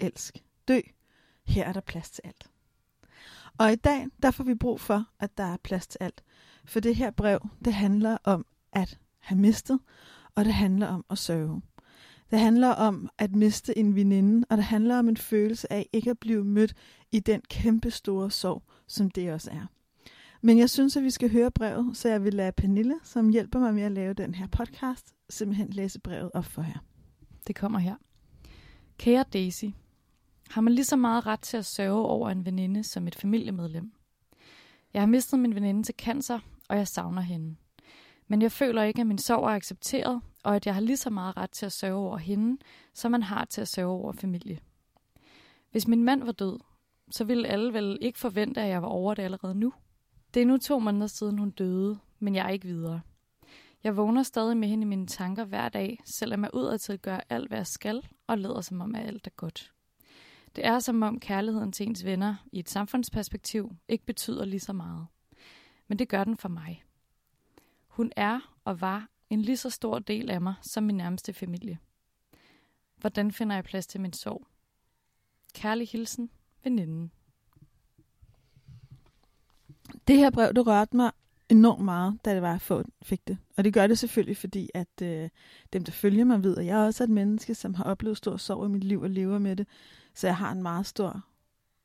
elsk, dø. Her er der plads til alt. Og i dag, der får vi brug for, at der er plads til alt. For det her brev, det handler om at have mistet, og det handler om at sørge. Det handler om at miste en veninde, og det handler om en følelse af ikke at blive mødt i den kæmpe store sorg, som det også er. Men jeg synes, at vi skal høre brevet, så jeg vil lade Pernille, som hjælper mig med at lave den her podcast, simpelthen læse brevet op for jer. Det kommer her. Kære Daisy, har man lige så meget ret til at sørge over en veninde som et familiemedlem? Jeg har mistet min veninde til cancer, og jeg savner hende. Men jeg føler ikke, at min sorg er accepteret, og at jeg har lige så meget ret til at sørge over hende, som man har til at sørge over familie. Hvis min mand var død, så ville alle vel ikke forvente, at jeg var over det allerede nu. Det er nu to måneder siden hun døde, men jeg er ikke videre. Jeg vågner stadig med hende i mine tanker hver dag, selvom jeg udadtil gør alt, hvad jeg skal, og lader som om, at alt er godt. Det er som om kærligheden til ens venner i et samfundsperspektiv ikke betyder lige så meget. Men det gør den for mig. Hun er og var en lige så stor del af mig som min nærmeste familie. Hvordan finder jeg plads til min sorg? Kærlig hilsen, veninden. Det her brev, det rørte mig enormt meget, da det var, at jeg fik det. Og det gør det selvfølgelig, fordi at øh, dem, der følger mig, ved, at jeg også er et menneske, som har oplevet stor sorg i mit liv og lever med det. Så jeg har en meget stor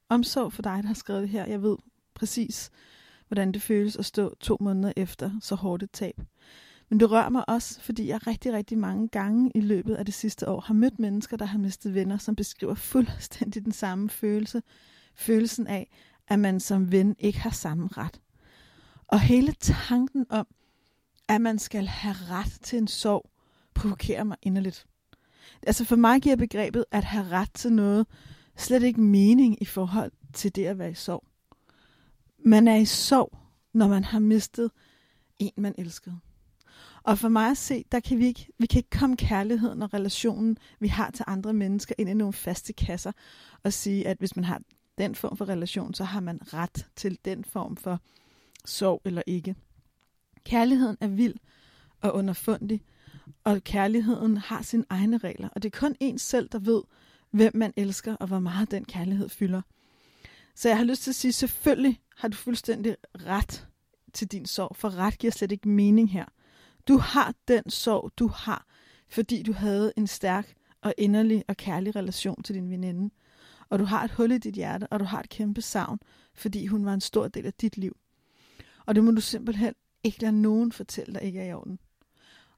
omsorg for dig, der har skrevet det her. Jeg ved præcis, hvordan det føles at stå to måneder efter så hårdt et tab. Men det rører mig også, fordi jeg rigtig, rigtig mange gange i løbet af det sidste år har mødt mennesker, der har mistet venner, som beskriver fuldstændig den samme følelse. Følelsen af, at man som ven ikke har samme ret. Og hele tanken om, at man skal have ret til en sorg, provokerer mig inderligt. Altså for mig giver begrebet at have ret til noget slet ikke mening i forhold til det at være i sorg. Man er i sorg, når man har mistet en, man elskede. Og for mig at se, der kan vi ikke, vi kan ikke komme kærligheden og relationen, vi har til andre mennesker, ind i nogle faste kasser og sige, at hvis man har den form for relation, så har man ret til den form for sorg eller ikke. Kærligheden er vild og underfundig, og kærligheden har sine egne regler, og det er kun en selv, der ved, hvem man elsker, og hvor meget den kærlighed fylder. Så jeg har lyst til at sige, selvfølgelig har du fuldstændig ret til din sorg, for ret giver slet ikke mening her. Du har den sorg, du har, fordi du havde en stærk og inderlig og kærlig relation til din veninde. Og du har et hul i dit hjerte, og du har et kæmpe savn, fordi hun var en stor del af dit liv. Og det må du simpelthen ikke lade nogen fortælle dig ikke er i orden.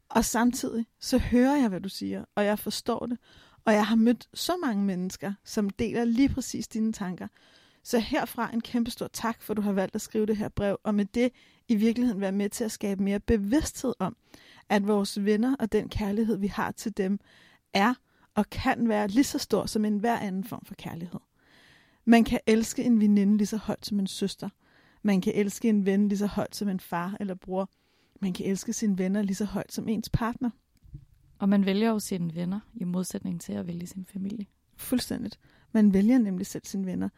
Og samtidig så hører jeg, hvad du siger, og jeg forstår det. Og jeg har mødt så mange mennesker, som deler lige præcis dine tanker. Så herfra en kæmpe stor tak, for du har valgt at skrive det her brev, og med det i virkeligheden være med til at skabe mere bevidsthed om, at vores venner og den kærlighed, vi har til dem, er og kan være lige så stor som enhver anden form for kærlighed. Man kan elske en veninde lige så højt som en søster. Man kan elske en ven lige så højt som en far eller bror. Man kan elske sine venner lige så højt som ens partner. Og man vælger jo sine venner i modsætning til at vælge sin familie. Fuldstændigt. Man vælger nemlig selv sine venner.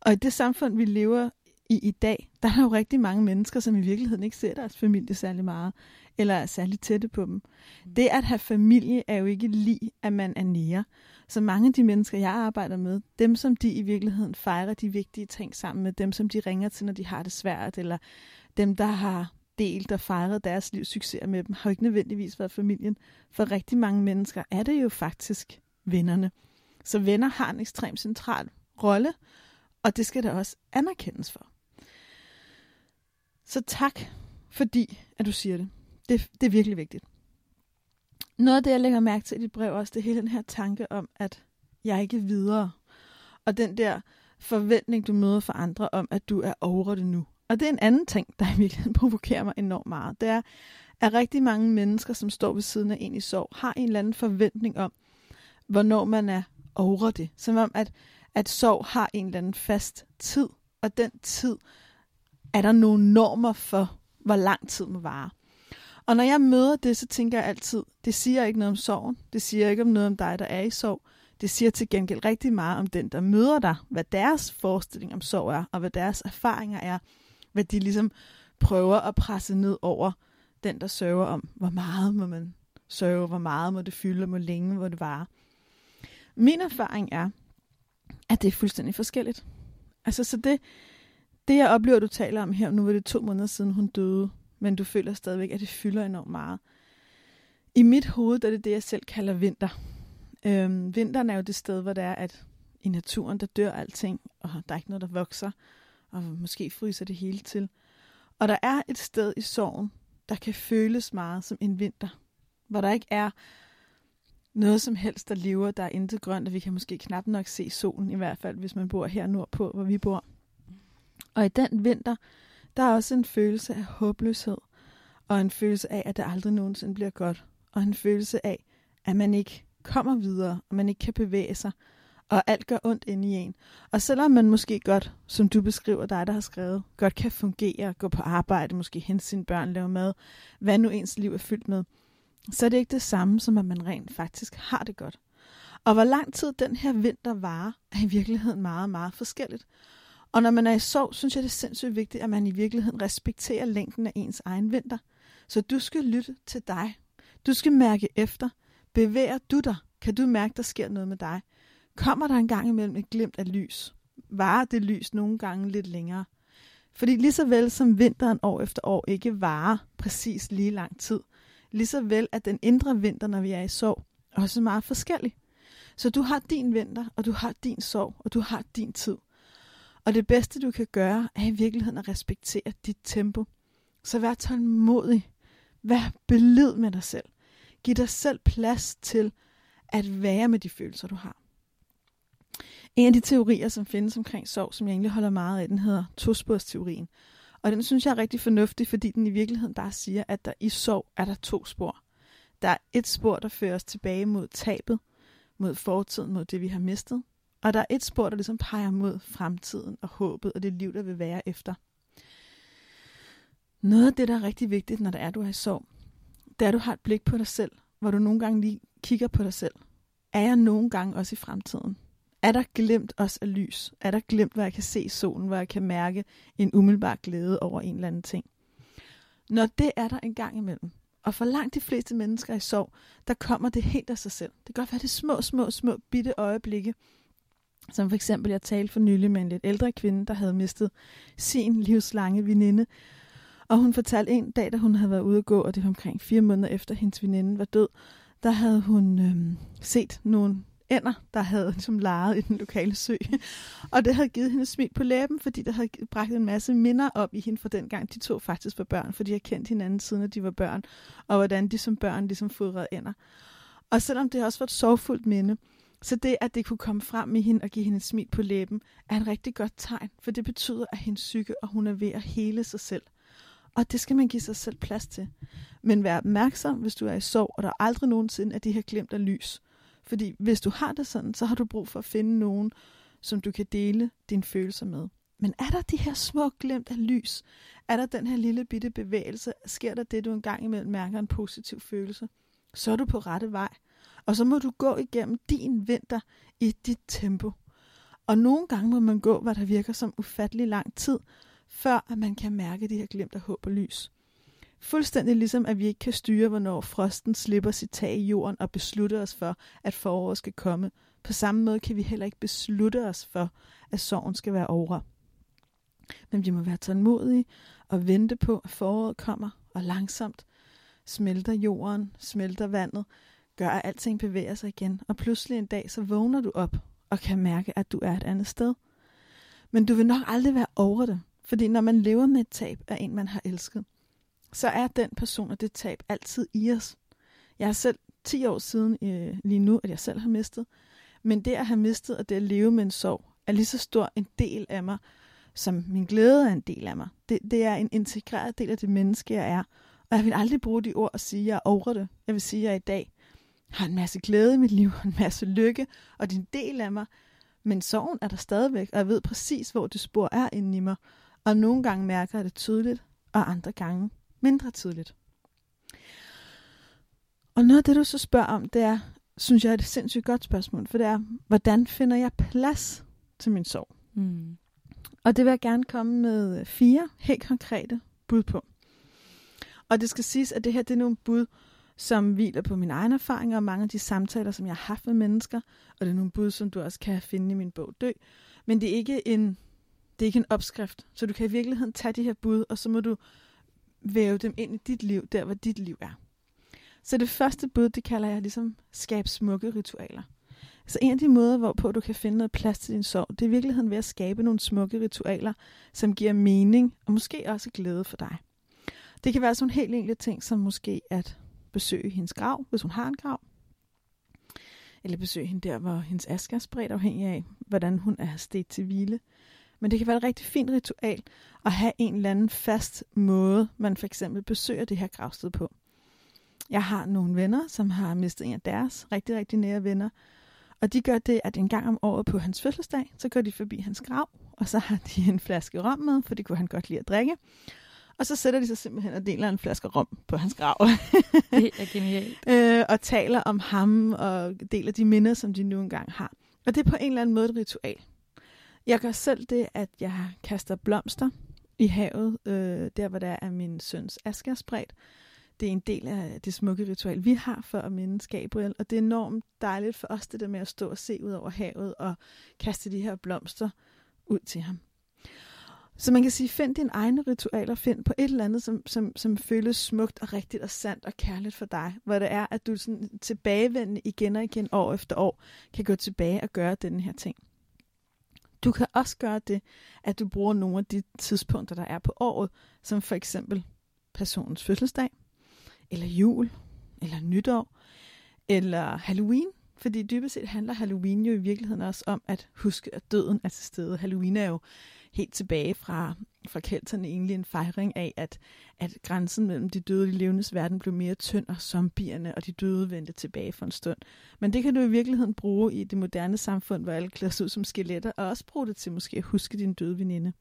Og i det samfund, vi lever i i dag, der er jo rigtig mange mennesker, som i virkeligheden ikke ser deres familie særlig meget, eller er særlig tætte på dem. Mm. Det at have familie er jo ikke lige, at man er nære. Så mange af de mennesker, jeg arbejder med, dem som de i virkeligheden fejrer de vigtige ting sammen med, dem som de ringer til, når de har det svært, eller dem, der har del, der fejrede deres livs succeser med dem, har jo ikke nødvendigvis været familien. For rigtig mange mennesker er det jo faktisk vennerne. Så venner har en ekstremt central rolle, og det skal der også anerkendes for. Så tak, fordi at du siger det. Det, det er virkelig vigtigt. Noget af det, jeg lægger mærke til i dit brev også, det er hele den her tanke om, at jeg ikke er videre. Og den der forventning, du møder for andre om, at du er over det nu. Og det er en anden ting, der i virkeligheden provokerer mig enormt meget. Det er, at rigtig mange mennesker, som står ved siden af en i sorg, har en eller anden forventning om, hvornår man er over det. Som om, at, at sorg har en eller anden fast tid, og den tid er der nogle normer for, hvor lang tid må vare. Og når jeg møder det, så tænker jeg altid, det siger ikke noget om sorgen. Det siger ikke om noget om dig, der er i sorg. Det siger til gengæld rigtig meget om den, der møder dig, hvad deres forestilling om sorg er, og hvad deres erfaringer er, hvad de ligesom prøver at presse ned over den, der sørger om, hvor meget må man sørge, hvor meget må det fylde, hvor længe må det vare. Min erfaring er, at det er fuldstændig forskelligt. Altså, så det, det jeg oplever, du taler om her, nu var det to måneder siden, hun døde, men du føler stadigvæk, at det fylder enormt meget. I mit hoved der er det det, jeg selv kalder vinter. Øhm, vinteren er jo det sted, hvor det er, at i naturen, der dør alting, og der er ikke noget, der vokser, og måske fryser det hele til. Og der er et sted i sorgen, der kan føles meget som en vinter, hvor der ikke er noget som helst, der lever, der er intet grønt, og vi kan måske knap nok se solen, i hvert fald hvis man bor her nordpå, hvor vi bor. Og i den vinter, der er også en følelse af håbløshed, og en følelse af, at det aldrig nogensinde bliver godt, og en følelse af, at man ikke kommer videre, og man ikke kan bevæge sig, og alt gør ondt inde i en. Og selvom man måske godt, som du beskriver dig, der har skrevet, godt kan fungere, gå på arbejde, måske hente sine børn, lave mad, hvad nu ens liv er fyldt med, så er det ikke det samme, som at man rent faktisk har det godt. Og hvor lang tid den her vinter varer, er i virkeligheden meget, meget forskelligt. Og når man er i sorg, synes jeg, det er sindssygt vigtigt, at man i virkeligheden respekterer længden af ens egen vinter. Så du skal lytte til dig. Du skal mærke efter. Bevæger du dig? Kan du mærke, der sker noget med dig? Kommer der en gang imellem et glimt af lys? Varer det lys nogle gange lidt længere? Fordi lige så vel som vinteren år efter år ikke varer præcis lige lang tid, lige så vel at den indre vinter, når vi er i sorg, også meget forskellig. Så du har din vinter, og du har din sorg, og du har din tid. Og det bedste, du kan gøre, er i virkeligheden at respektere dit tempo. Så vær tålmodig. Vær belid med dig selv. Giv dig selv plads til at være med de følelser, du har. En af de teorier, som findes omkring sorg, som jeg egentlig holder meget af, den hedder tosporsteorien. Og den synes jeg er rigtig fornuftig, fordi den i virkeligheden bare siger, at der i sorg er der to spor. Der er et spor, der fører os tilbage mod tabet, mod fortiden, mod det vi har mistet. Og der er et spor, der ligesom peger mod fremtiden og håbet og det liv, der vil være efter. Noget af det, der er rigtig vigtigt, når der er, du er i sorg, det er, at du har et blik på dig selv, hvor du nogle gange lige kigger på dig selv. Er jeg nogle gange også i fremtiden? Er der glemt også af lys? Er der glemt, hvor jeg kan se solen, hvor jeg kan mærke en umiddelbar glæde over en eller anden ting? Når det er der en gang imellem, og for langt de fleste mennesker i sorg, der kommer det helt af sig selv. Det kan godt være det små, små, små bitte øjeblikke, som for eksempel, jeg talte for nylig med en lidt ældre kvinde, der havde mistet sin livslange veninde. Og hun fortalte en dag, da hun havde været ude at gå, og det var omkring fire måneder efter hendes veninde var død, der havde hun øhm, set nogle ænder, der havde ligesom leget i den lokale sø. og det havde givet hende smil på læben, fordi det havde bragt en masse minder op i hende fra den gang, de to faktisk var børn, for de har kendt hinanden siden, at de var børn, og hvordan de som børn ligesom fodrede ænder. Og selvom det også var et sorgfuldt minde, så det, at det kunne komme frem i hende og give hende et smil på læben, er et rigtig godt tegn, for det betyder, at hendes psyke, og hun er ved at hele sig selv. Og det skal man give sig selv plads til. Men vær opmærksom, hvis du er i sorg, og der aldrig nogensinde er de her glemt af lys. Fordi hvis du har det sådan, så har du brug for at finde nogen, som du kan dele dine følelser med. Men er der de her små glemt af lys? Er der den her lille bitte bevægelse? Sker der det, du engang imellem mærker en positiv følelse? Så er du på rette vej. Og så må du gå igennem din vinter i dit tempo. Og nogle gange må man gå, hvad der virker som ufattelig lang tid, før at man kan mærke de her glemt af håb og lys. Fuldstændig ligesom, at vi ikke kan styre, hvornår frosten slipper sit tag i jorden og beslutter os for, at foråret skal komme. På samme måde kan vi heller ikke beslutte os for, at sorgen skal være over. Men vi må være tålmodige og vente på, at foråret kommer, og langsomt smelter jorden, smelter vandet, gør, at alting bevæger sig igen, og pludselig en dag, så vågner du op og kan mærke, at du er et andet sted. Men du vil nok aldrig være over det, fordi når man lever med et tab af en, man har elsket, så er den person og det tab altid i os. Jeg har selv 10 år siden øh, lige nu, at jeg selv har mistet, men det at have mistet og det at leve med en sorg, er lige så stor en del af mig, som min glæde er en del af mig. Det, det er en integreret del af det menneske, jeg er. Og jeg vil aldrig bruge de ord og sige, at jeg er over det. Jeg vil sige, at jeg i dag har en masse glæde i mit liv, en masse lykke, og det er en del af mig. Men sorgen er der stadigvæk, og jeg ved præcis, hvor det spor er inde i mig. Og nogle gange mærker jeg det tydeligt, og andre gange mindre tydeligt. Og noget af det, du så spørger om, det er, synes jeg er et sindssygt godt spørgsmål, for det er, hvordan finder jeg plads til min sorg? Mm. Og det vil jeg gerne komme med fire helt konkrete bud på. Og det skal siges, at det her det er nogle bud, som hviler på mine egne erfaringer og mange af de samtaler, som jeg har haft med mennesker. Og det er nogle bud, som du også kan finde i min bog Dø. Men det er ikke en, det er ikke en opskrift. Så du kan i virkeligheden tage de her bud, og så må du væve dem ind i dit liv, der hvor dit liv er. Så det første bud, det kalder jeg ligesom skab smukke ritualer. Så en af de måder, hvorpå du kan finde noget plads til din sorg, det er i virkeligheden ved at skabe nogle smukke ritualer, som giver mening og måske også glæde for dig. Det kan være sådan helt enkle ting, som måske at besøge hendes grav, hvis hun har en grav. Eller besøge hende der, hvor hendes aske er spredt, afhængig af, hvordan hun er stedt til hvile. Men det kan være et rigtig fint ritual at have en eller anden fast måde, man for eksempel besøger det her gravsted på. Jeg har nogle venner, som har mistet en af deres rigtig, rigtig nære venner. Og de gør det, at en gang om året på hans fødselsdag, så går de forbi hans grav, og så har de en flaske rom med, for det kunne han godt lide at drikke. Og så sætter de sig simpelthen og deler en flaske rom på hans grav. det er genialt. øh, og taler om ham og deler de minder, som de nu engang har. Og det er på en eller anden måde et ritual. Jeg gør selv det, at jeg kaster blomster i havet, øh, der hvor der er min søns aske er spredt. Det er en del af det smukke ritual, vi har for at minde Gabriel, og det er enormt dejligt for os, det der med at stå og se ud over havet og kaste de her blomster ud til ham. Så man kan sige, find dine egne ritualer, find på et eller andet, som, som, som føles smukt og rigtigt og sandt og kærligt for dig, hvor det er, at du sådan tilbagevendende igen og igen år efter år kan gå tilbage og gøre den her ting. Du kan også gøre det, at du bruger nogle af de tidspunkter, der er på året, som for eksempel personens fødselsdag, eller jul, eller nytår, eller Halloween. Fordi dybest set handler Halloween jo i virkeligheden også om at huske, at døden er til stede. Halloween er jo helt tilbage fra, fra kelterne egentlig en fejring af, at, at grænsen mellem de døde og de levendes verden blev mere tynd, og zombierne og de døde vendte tilbage for en stund. Men det kan du i virkeligheden bruge i det moderne samfund, hvor alle klæder sig ud som skeletter, og også bruge det til måske at huske din døde veninde.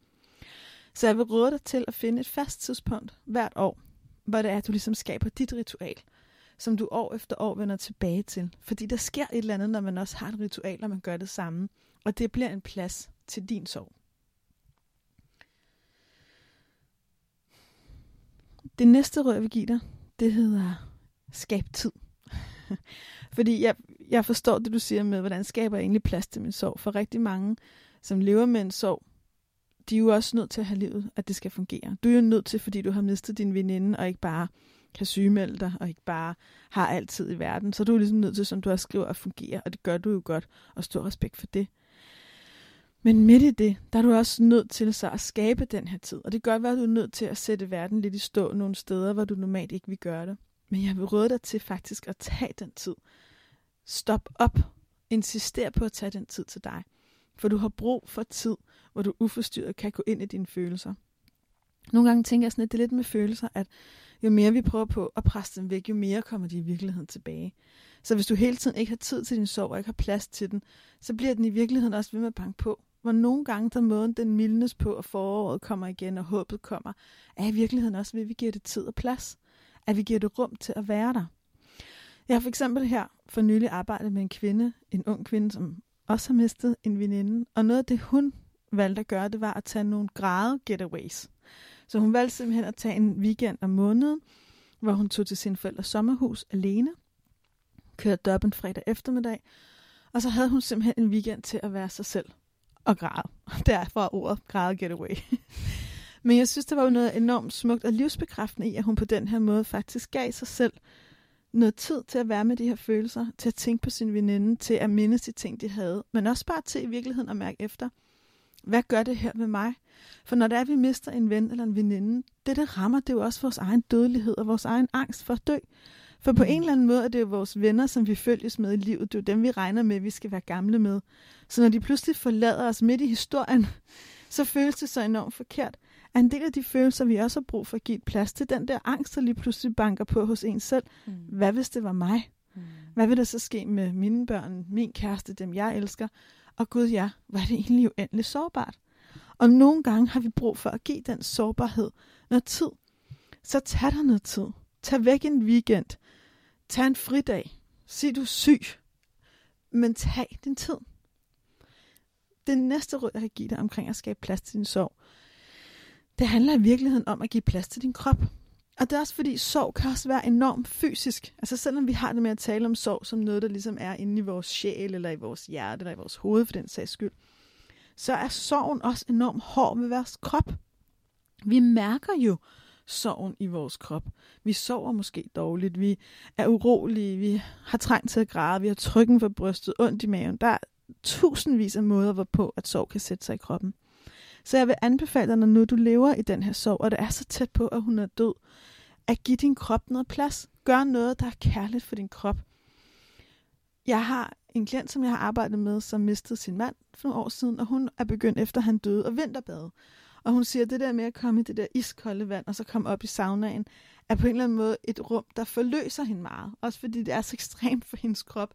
Så jeg vil råde dig til at finde et fast tidspunkt hvert år, hvor det er, at du ligesom skaber dit ritual, som du år efter år vender tilbage til. Fordi der sker et eller andet, når man også har et ritual, og man gør det samme. Og det bliver en plads til din sorg. Det næste råd, jeg vil give dig, det hedder skab tid. Fordi jeg, jeg forstår det, du siger med, hvordan skaber jeg egentlig plads til min sorg. For rigtig mange, som lever med en sorg, de er jo også nødt til at have livet, at det skal fungere. Du er jo nødt til, fordi du har mistet din veninde, og ikke bare kan sygemelde dig, og ikke bare har altid i verden. Så du er ligesom nødt til, som du har skrevet, at fungere, og det gør du jo godt, og stor respekt for det. Men midt i det, der er du også nødt til så at skabe den her tid. Og det kan godt være, at du er nødt til at sætte verden lidt i stå nogle steder, hvor du normalt ikke vil gøre det. Men jeg vil råde dig til faktisk at tage den tid. Stop op. Insister på at tage den tid til dig. For du har brug for tid, hvor du uforstyrret kan gå ind i dine følelser. Nogle gange tænker jeg sådan, at det er lidt med følelser, at jo mere vi prøver på at presse dem væk, jo mere kommer de i virkeligheden tilbage. Så hvis du hele tiden ikke har tid til din sorg og ikke har plads til den, så bliver den i virkeligheden også ved med at banke på hvor nogle gange der måden den mildnes på, og foråret kommer igen, og håbet kommer, er i virkeligheden også ved, at vi giver det tid og plads. At vi giver det rum til at være der. Jeg har for eksempel her for nylig arbejdet med en kvinde, en ung kvinde, som også har mistet en veninde. Og noget af det, hun valgte at gøre, det var at tage nogle grade getaways. Så hun valgte simpelthen at tage en weekend om måneden, hvor hun tog til sin forældres sommerhus alene, kørte derop en fredag eftermiddag, og så havde hun simpelthen en weekend til at være sig selv og græd. Derfor ordet græde getaway. Men jeg synes, der var jo noget enormt smukt og livsbekræftende i, at hun på den her måde faktisk gav sig selv noget tid til at være med de her følelser, til at tænke på sin veninde, til at mindes de ting, de havde, men også bare til i virkeligheden at mærke efter, hvad gør det her med mig? For når det er, at vi mister en ven eller en veninde, det der rammer, det er jo også vores egen dødelighed og vores egen angst for at dø. For på mm. en eller anden måde er det jo vores venner, som vi følges med i livet. Det er jo dem, vi regner med, vi skal være gamle med. Så når de pludselig forlader os midt i historien, så føles det så enormt forkert. At en del af de følelser, vi også har brug for at give plads til, den der angst, der lige pludselig banker på hos en selv. Mm. Hvad hvis det var mig? Mm. Hvad vil der så ske med mine børn, min kæreste, dem jeg elsker? Og gud ja, er det egentlig uendeligt sårbart. Og nogle gange har vi brug for at give den sårbarhed noget tid. Så tag dig noget tid. Tag væk en weekend. Tag en fridag. Sig du er syg. Men tag din tid. Det næste råd, jeg kan give dig omkring at skabe plads til din sorg, det handler i virkeligheden om at give plads til din krop. Og det er også fordi, sorg kan også være enormt fysisk. Altså selvom vi har det med at tale om sorg som noget, der ligesom er inde i vores sjæl, eller i vores hjerte, eller i vores hoved for den sags skyld, så er sorgen også enormt hård ved vores krop. Vi mærker jo sorgen i vores krop. Vi sover måske dårligt, vi er urolige, vi har trængt til at græde, vi har trykken for brystet, ondt i maven. Der er tusindvis af måder, hvorpå at sorg kan sætte sig i kroppen. Så jeg vil anbefale dig, når nu du lever i den her sorg, og det er så tæt på, at hun er død, at give din krop noget plads. Gør noget, der er kærligt for din krop. Jeg har en klient, som jeg har arbejdet med, som mistede sin mand for nogle år siden, og hun er begyndt efter han døde at vinterbade. Og hun siger, at det der med at komme i det der iskolde vand, og så komme op i saunaen, er på en eller anden måde et rum, der forløser hende meget. Også fordi det er så ekstremt for hendes krop,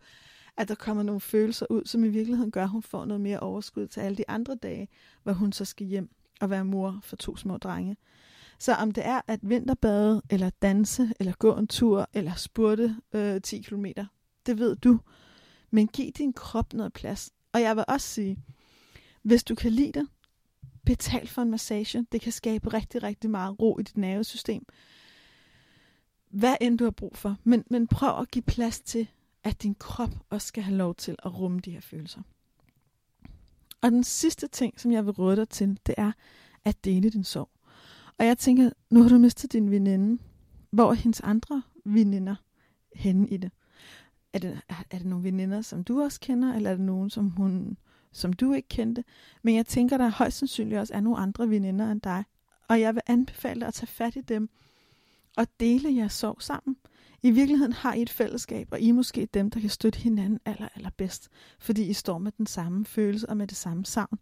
at der kommer nogle følelser ud, som i virkeligheden gør, at hun får noget mere overskud til alle de andre dage, hvor hun så skal hjem og være mor for to små drenge. Så om det er at vinterbade, eller danse, eller gå en tur, eller spurte øh, 10 km, det ved du. Men giv din krop noget plads. Og jeg vil også sige, hvis du kan lide det, betal for en massage. Det kan skabe rigtig, rigtig meget ro i dit nervesystem. Hvad end du har brug for. Men, men prøv at give plads til, at din krop også skal have lov til at rumme de her følelser. Og den sidste ting, som jeg vil råde dig til, det er at dele din sorg. Og jeg tænker, nu har du mistet din veninde. Hvor er hendes andre veninder henne i det? Er det, er det nogle veninder, som du også kender, eller er det nogen, som, hun, som du ikke kendte? Men jeg tænker, der højst sandsynligt også er nogle andre veninder end dig. Og jeg vil anbefale dig at tage fat i dem og dele jeres sorg sammen. I virkeligheden har I et fællesskab, og I er måske dem, der kan støtte hinanden aller, aller bedst, fordi I står med den samme følelse og med det samme savn.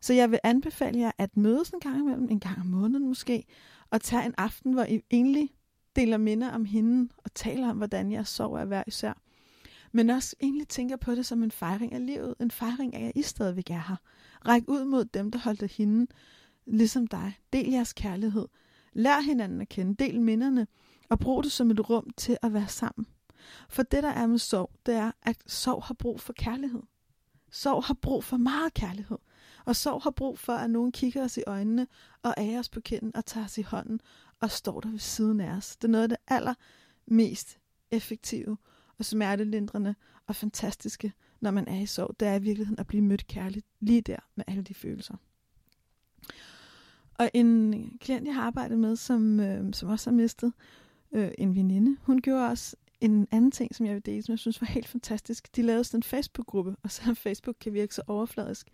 Så jeg vil anbefale jer at mødes en gang imellem, en gang om måneden måske, og tage en aften, hvor I egentlig deler minder om hende og taler om, hvordan jeg sover hver især. Men også egentlig tænker på det som en fejring af livet, en fejring af, at I stadigvæk er her. Ræk ud mod dem, der holdt hende, ligesom dig. Del jeres kærlighed. Lær hinanden at kende. Del minderne og brug det som et rum til at være sammen. For det, der er med sorg, det er, at sorg har brug for kærlighed. Sorg har brug for meget kærlighed. Og sorg har brug for, at nogen kigger os i øjnene og ærer os på kinden og tager os i hånden og står der ved siden af os. Det er noget af det allermest effektive og smertelindrende og fantastiske, når man er i sorg. Det er i virkeligheden at blive mødt kærligt lige der med alle de følelser. Og en klient, jeg har arbejdet med, som, øh, som også har mistet, øh, en veninde. Hun gjorde også en anden ting, som jeg vil dele, som jeg synes var helt fantastisk. De lavede sådan en Facebook-gruppe, og selvom Facebook kan virke så overfladisk,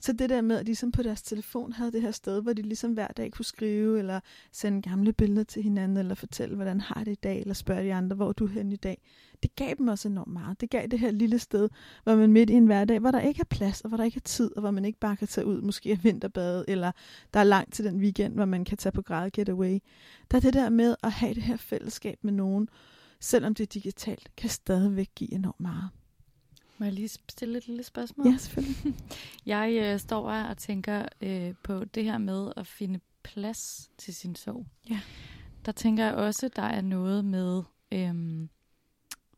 så det der med, at de ligesom på deres telefon havde det her sted, hvor de ligesom hver dag kunne skrive, eller sende gamle billeder til hinanden, eller fortælle, hvordan har det i dag, eller spørge de andre, hvor er du hen i dag. Det gav dem også enormt meget. Det gav det her lille sted, hvor man midt i en hverdag, hvor der ikke er plads, og hvor der ikke er tid, og hvor man ikke bare kan tage ud, måske af vinterbade, eller der er langt til den weekend, hvor man kan tage på grad getaway. Der er det der med at have det her fællesskab med nogen, selvom det er digitalt, kan stadigvæk give enormt meget. Må jeg lige stille et lille spørgsmål? Ja, selvfølgelig. jeg øh, står og tænker øh, på det her med at finde plads til sin sorg. Ja. Der tænker jeg også, at der er noget med, øh,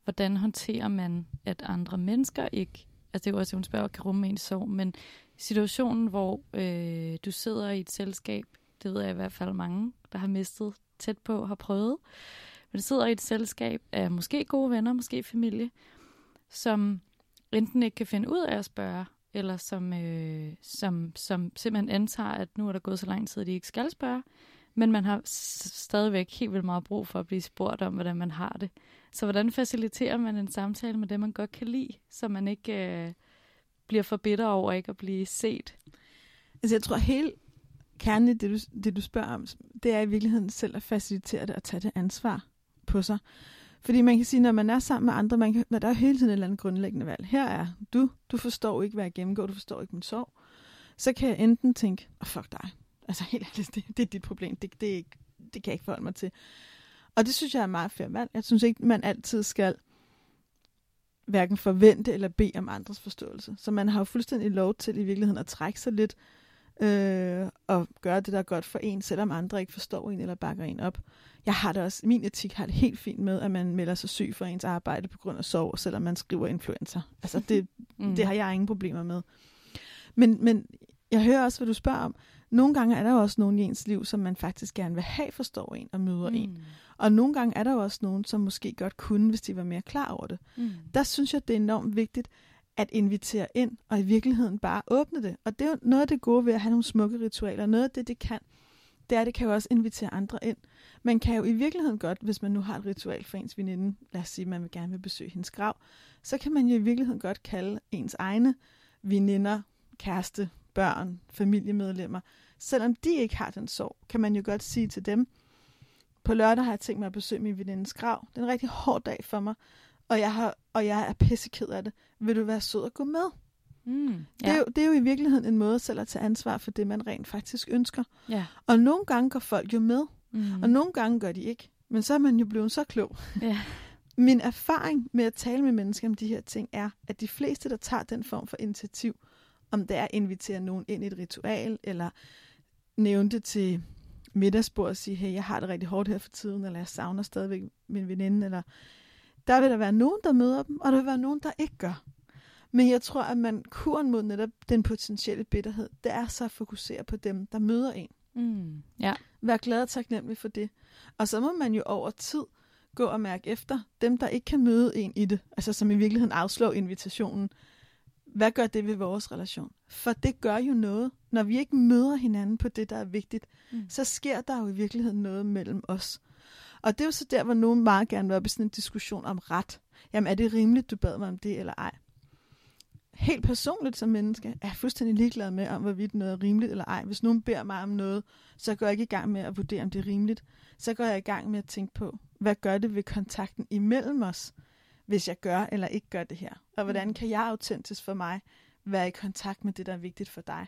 hvordan håndterer man, at andre mennesker ikke, altså det er jo også, at hun spørger, kan rumme en sorg, men situationen, hvor øh, du sidder i et selskab, det ved jeg i hvert fald mange, der har mistet tæt på, har prøvet, men sidder i et selskab af måske gode venner, måske familie, som enten ikke kan finde ud af at spørge, eller som, øh, som, som simpelthen antager, at nu er der gået så lang tid, at de ikke skal spørge, men man har stadigvæk helt vildt meget brug for at blive spurgt om, hvordan man har det. Så hvordan faciliterer man en samtale med det, man godt kan lide, så man ikke øh, bliver for bitter over ikke at blive set? Altså jeg tror helt kernen i det du, det, du spørger om, det er i virkeligheden selv at facilitere det og tage det ansvar på sig. Fordi man kan sige, når man er sammen med andre, man kan, når der er hele tiden et eller andet grundlæggende valg. Her er du, du forstår ikke, hvad jeg gennemgår, du forstår ikke min sorg. Så kan jeg enten tænke, oh, fuck dig. Altså helt ærligt, det, det er dit problem, det, det, det kan jeg ikke forholde mig til. Og det synes jeg er meget fair valg. Jeg synes ikke, man altid skal hverken forvente eller bede om andres forståelse. Så man har jo fuldstændig lov til i virkeligheden at trække sig lidt øh, og gøre det, der er godt for en, selvom andre ikke forstår en eller bakker en op. Jeg har det også, min etik har det helt fint med, at man melder sig syg for ens arbejde på grund af sorg, selvom man skriver influencer. Altså det, mm. det har jeg ingen problemer med. Men, men jeg hører også, hvad du spørger om. Nogle gange er der også nogen i ens liv, som man faktisk gerne vil have forstår en og møder mm. en. Og nogle gange er der også nogen, som måske godt kunne, hvis de var mere klar over det. Mm. Der synes jeg, det er enormt vigtigt at invitere ind, og i virkeligheden bare åbne det. Og det er jo noget af det gode ved at have nogle smukke ritualer. Noget af det, det kan, det er, at det kan jo også invitere andre ind. Man kan jo i virkeligheden godt, hvis man nu har et ritual for ens veninde, lad os sige, at man vil gerne vil besøge hendes grav, så kan man jo i virkeligheden godt kalde ens egne veninder, kæreste, børn, familiemedlemmer, selvom de ikke har den sorg, kan man jo godt sige til dem, på lørdag har jeg tænkt mig at besøge min venindes grav. Det er en rigtig hård dag for mig, og jeg, har, og jeg er pisseked af det. Vil du være sød at gå med? Mm, ja. det, er jo, det er jo i virkeligheden en måde selv at tage ansvar for det, man rent faktisk ønsker. Ja. Og nogle gange går folk jo med, mm. og nogle gange gør de ikke. Men så er man jo blevet så klog. Ja. Min erfaring med at tale med mennesker om de her ting er, at de fleste, der tager den form for initiativ, om det er at invitere nogen ind i et ritual, eller nævne det til middagsbord og sige, hey, jeg har det rigtig hårdt her for tiden, eller jeg savner stadigvæk min veninde, eller der vil der være nogen, der møder dem, og der vil være nogen, der ikke gør. Men jeg tror, at man kuren mod netop den potentielle bitterhed, det er så at fokusere på dem, der møder en. Mm, ja. Vær glad og taknemmelig for det. Og så må man jo over tid gå og mærke efter dem, der ikke kan møde en i det, altså som i virkeligheden afslår invitationen. Hvad gør det ved vores relation? For det gør jo noget. Når vi ikke møder hinanden på det, der er vigtigt, mm. så sker der jo i virkeligheden noget mellem os. Og det er jo så der, hvor nogen meget gerne vil op i sådan en diskussion om ret. Jamen, er det rimeligt, du bad mig om det eller ej? Helt personligt som menneske er jeg fuldstændig ligeglad med, om hvorvidt noget er rimeligt eller ej. Hvis nogen beder mig om noget, så går jeg ikke i gang med at vurdere, om det er rimeligt. Så går jeg i gang med at tænke på, hvad gør det ved kontakten imellem os, hvis jeg gør eller ikke gør det her? Og hvordan mm. kan jeg autentisk for mig være i kontakt med det, der er vigtigt for dig?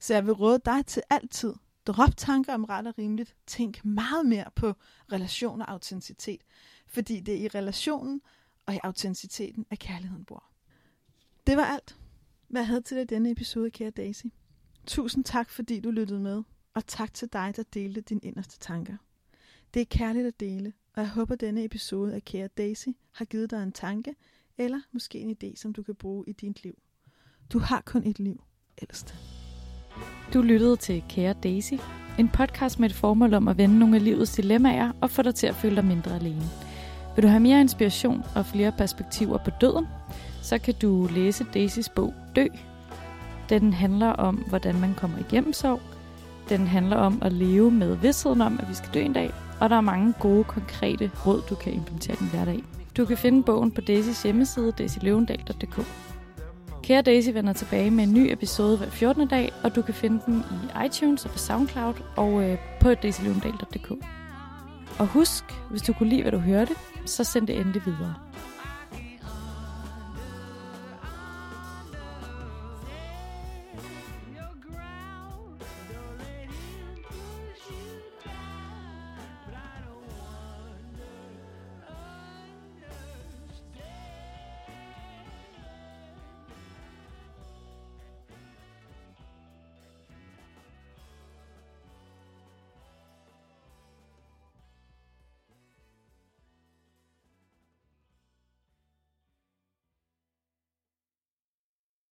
Så jeg vil råde dig til altid Drop tanker om ret og rimeligt. Tænk meget mere på relation og autenticitet. Fordi det er i relationen og i autenticiteten, at kærligheden bor. Det var alt, hvad jeg havde til dig i denne episode, kære Daisy. Tusind tak, fordi du lyttede med, og tak til dig, der delte dine inderste tanker. Det er kærligt at dele, og jeg håber, at denne episode af Kære Daisy har givet dig en tanke, eller måske en idé, som du kan bruge i dit liv. Du har kun et liv, ældste. Du lyttede til Kære Daisy, en podcast med et formål om at vende nogle af livets dilemmaer og få dig til at føle dig mindre alene. Vil du have mere inspiration og flere perspektiver på døden, så kan du læse Daisys bog Dø. Den handler om, hvordan man kommer igennem sorg. Den handler om at leve med vidstheden om, at vi skal dø en dag. Og der er mange gode, konkrete råd, du kan implementere i din hverdag. Du kan finde bogen på Daisys hjemmeside, daisyløvendal.dk. Kære Daisy vender tilbage med en ny episode hver 14. dag, og du kan finde den i iTunes og på SoundCloud og øh, på daisylundal.dk. Og husk, hvis du kunne lide, hvad du hørte, så send det endelig videre.